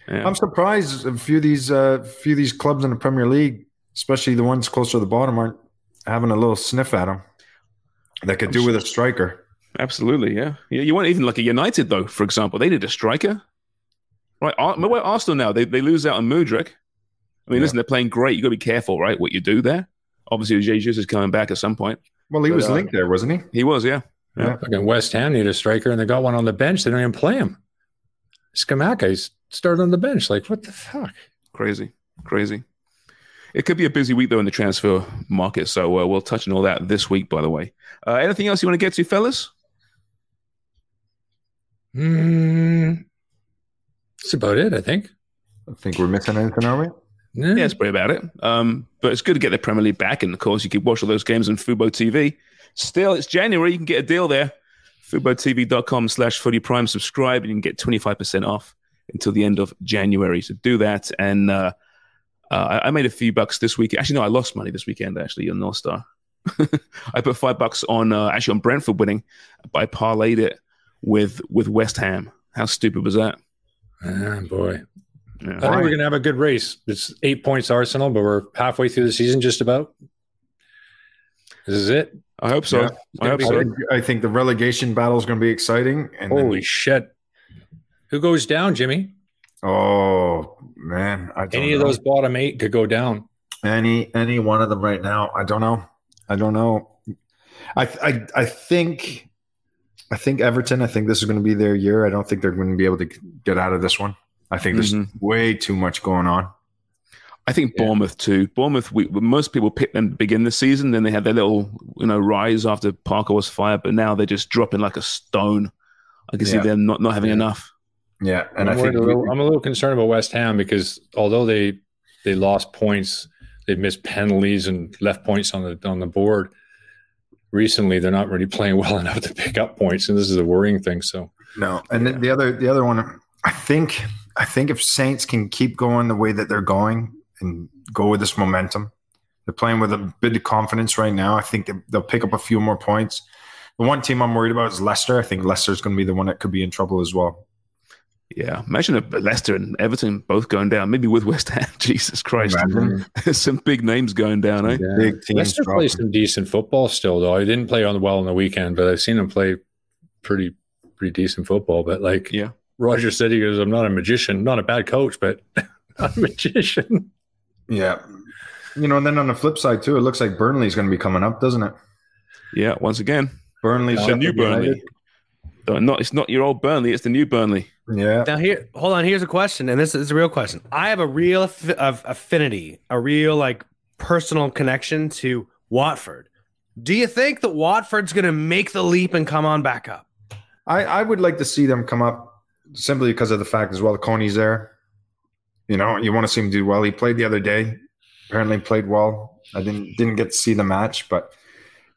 Yeah. I'm surprised a few of these uh, few of these clubs in the Premier League, especially the ones closer to the bottom, aren't having a little sniff at them. That could do with a striker. Absolutely, yeah. yeah. You want even like a United though, for example, they need a striker, right? Ar- where Arsenal now they they lose out on Mudryk. I mean, Yeah. listen, they're playing great. You got to be careful, right? What you do there. Obviously, Jesus is coming back at some point. Well, he But, was uh, linked there, wasn't he? He was, yeah. Yeah, Fucking West Ham need a striker, and they got one on the bench. They don't even play him. Scamacca, he's started on the bench. Like, what the fuck? Crazy, crazy. It could be a busy week though in the transfer market, so uh, we'll touch on all that this week. By the way, uh, anything else you want to get to, fellas? Mm, that's about it, I think. I think we're missing anything, are we? Yeah. Yeah, that's probably about it. Um, but it's good to get the Premier League back, and of course, you can watch all those games on Fubo TV. Still, it's January. You can get a deal there. FuboTV.com slash footy prime. Subscribe, and you can get 25% off until the end of January. So do that. And uh, uh, I made a few bucks this week. Actually, no, I lost money this weekend, actually, on North Star. I put five bucks on, uh, actually, on Brentford winning, but I parlayed it with, with West Ham. How stupid was that? Ah, boy. Yeah. I think we're going to have a good race. It's eight points Arsenal, but we're halfway through the season, just about. This is it. I hope so. Yeah. I hope so. think, I think the relegation battle is going to be exciting. And then- Holy shit. Who goes down, Jimmy? oh man, I don't Any of those bottom eight could go down. any any one of them right now. I don't know. I don't know. I I I think I think Everton. I think this is going to be their year. I don't think they're going to be able to get out of this one. I think there's Mhm. way too much going on. I think Yeah. Bournemouth too. Bournemouth, we, most people picked them to begin the season, then they had their little, you know, rise after Parker was fired, but now they're just dropping like a stone. I can see Yeah. them not, not having Yeah. enough. Yeah, and I'm, I think a little, I'm a little concerned about West Ham because although they they lost points, they've missed penalties and left points on the on the board. Recently, they're not really playing well enough to pick up points, and this is a worrying thing. So, no. And the- the other the other one, I think I think if Saints can keep going the way that they're going and go with this momentum, they're playing with a bit of confidence right now. I think they- they'll pick up a few more points. The one team I'm worried about is Leicester. I think Leicester's going to be the one that could be in trouble as well. Yeah. Imagine if Leicester and Everton both going down, maybe with West Ham. Jesus Christ. Some big names going down, eh? yeah. Big teams Leicester dropping. plays some decent football still, though. I didn't play on well on the weekend, but I've seen them play pretty pretty decent football. But like, Yeah. Roger said, he goes, "I'm not a magician, not a bad coach, but not a magician." Yeah. You know, and then on the flip side too, it looks like Burnley's going to be coming up, doesn't it? Yeah, once again, Burnley, it's the new Burnley. United. Not it's not your old Burnley. It's the new Burnley. Yeah, Now here, hold on. Here's a question, and this is a real question. I have a real affi- of affinity, a real like personal connection to Watford. Do you think that Watford's going to make the leap and come on back up? I, I would like to see them come up simply because of the fact as well. Coney's there. You know, you want to see him do well. He played the other day. Apparently played well. I didn't didn't get to see the match, but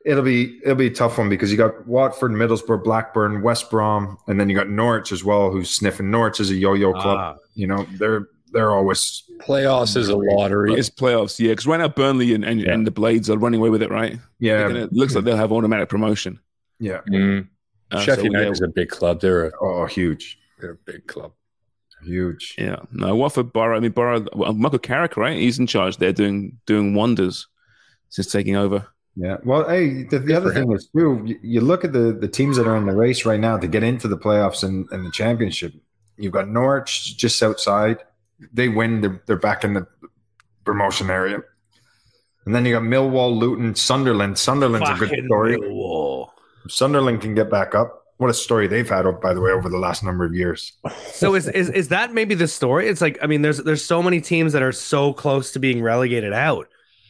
it'll be it'll be a tough one because you got Watford, Middlesbrough, Blackburn, West Brom, and then you got Norwich as well, who's sniffing. Norwich is a yo-yo club. Ah. You know, they're they're always Playoffs is a lottery. It's playoffs, yeah. Because right now Burnley and, and, Yeah. and the Blades are running away with it, right? yeah And it looks like they'll have automatic promotion. yeah Mm. Uh, Sheffield so, United yeah, is a big club. They're a, oh huge they're a big club. Huge Yeah, no, Watford Borough. I mean, Borough. Well, Michael Carrick, right? He's in charge. They're doing doing wonders since taking over. Yeah. Well, hey, the, the other thing is too. You, you look at the the teams that are in the race right now to get into the playoffs and, and the championship. You've got Norwich just outside. They win. They're, they're back in the promotion area. And then you got Millwall, Luton, Sunderland. Sunderland's a good story. Millwall. Sunderland can get back up. What a story they've had, by the way, over the last number of years. So is, is is that maybe the story? It's like I mean, there's there's so many teams that are so close to being relegated out,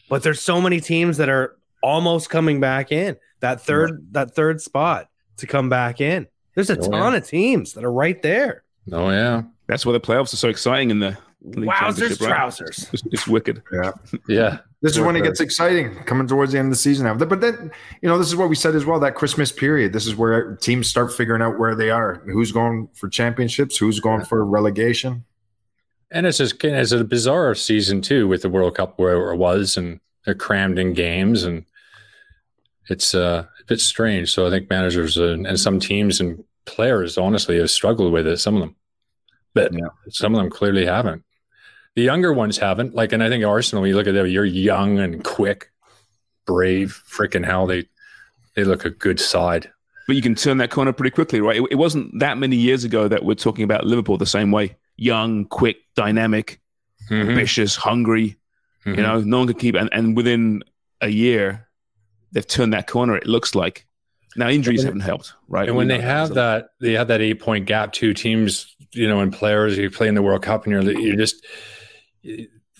but there's so many teams that are almost coming back in that third that third spot to come back in. There's a Oh, ton yeah. of teams that are right there. Oh yeah, That's why the playoffs are so exciting in the league Wowzers, championship, right? trousers. It's, it's wicked. Yeah. yeah. This is when it gets exciting coming towards the end of the season now. But then, you know, this is what we said as well that Christmas period. This is where teams start figuring out where they are, who's going for championships, who's going for relegation. And it's just it's a bizarre season too with the World Cup where it was, and they're crammed in games, and it's uh, a bit strange. So I think managers and, and some teams and players honestly have struggled with it. Some of them, but Yeah. some of them clearly haven't. The younger ones haven't. Like, and I think Arsenal. When you look at them, you're young and quick, brave. Freaking hell, they they look a good side. But you can turn that corner pretty quickly, right? It, it wasn't that many years ago that we're talking about Liverpool the same way: young, quick, dynamic, Mhm. ambitious, hungry. Mhm. You know, no one could keep. And, and within a year, they've turned that corner. It looks like now injuries haven't helped, right? And when they have that, they have that eight point gap. Two teams, you know, and players. You play in the World Cup, and you're you're just.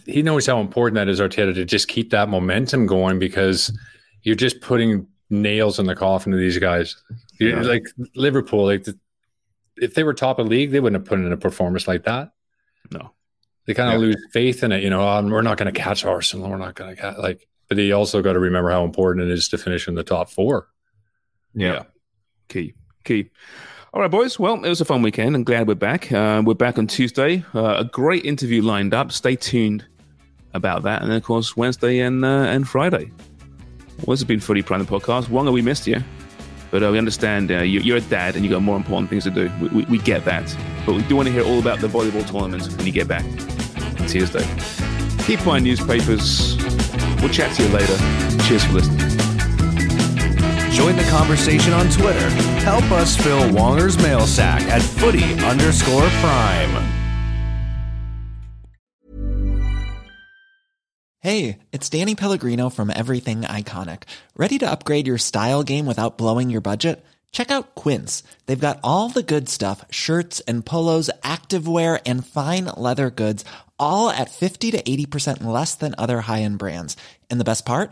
He knows how important that is, Arteta, to just keep that momentum going because you're just putting nails in the coffin of these guys. Yeah. Like Liverpool, like the, if they were top of the league, they wouldn't have put in a performance like that. no, They kind of Yeah. lose faith in it. You know, oh, we're not going to catch Arsenal. We're not going to catch like. But they also got to remember how important it is to finish in the top four. Yeah. key, key. All right, boys. Well, it was a fun weekend. I'm glad we're back. Uh, we're back on Tuesday. Uh, a great interview lined up. Stay tuned about that. And then, of course, Wednesday and uh, and Friday. Well, has been Footy Prime the podcast. Wonga, we missed you. But uh, we understand uh, you, you're a dad and you got more important things to do. We, we, we get that. But we do want to hear all about the volleyball tournament when you get back on Tuesday. Keep buying newspapers. We'll chat to you later. Cheers for listening. Join the conversation on Twitter. Help us fill Wonger's mail sack at footy underscore prime. Hey, it's Danny Pellegrino from Everything Iconic. Ready to upgrade your style game without blowing your budget? Check out Quince. They've got all the good stuff shirts and polos, activewear, and fine leather goods, all at 50 to 80% less than other high end brands. And the best part?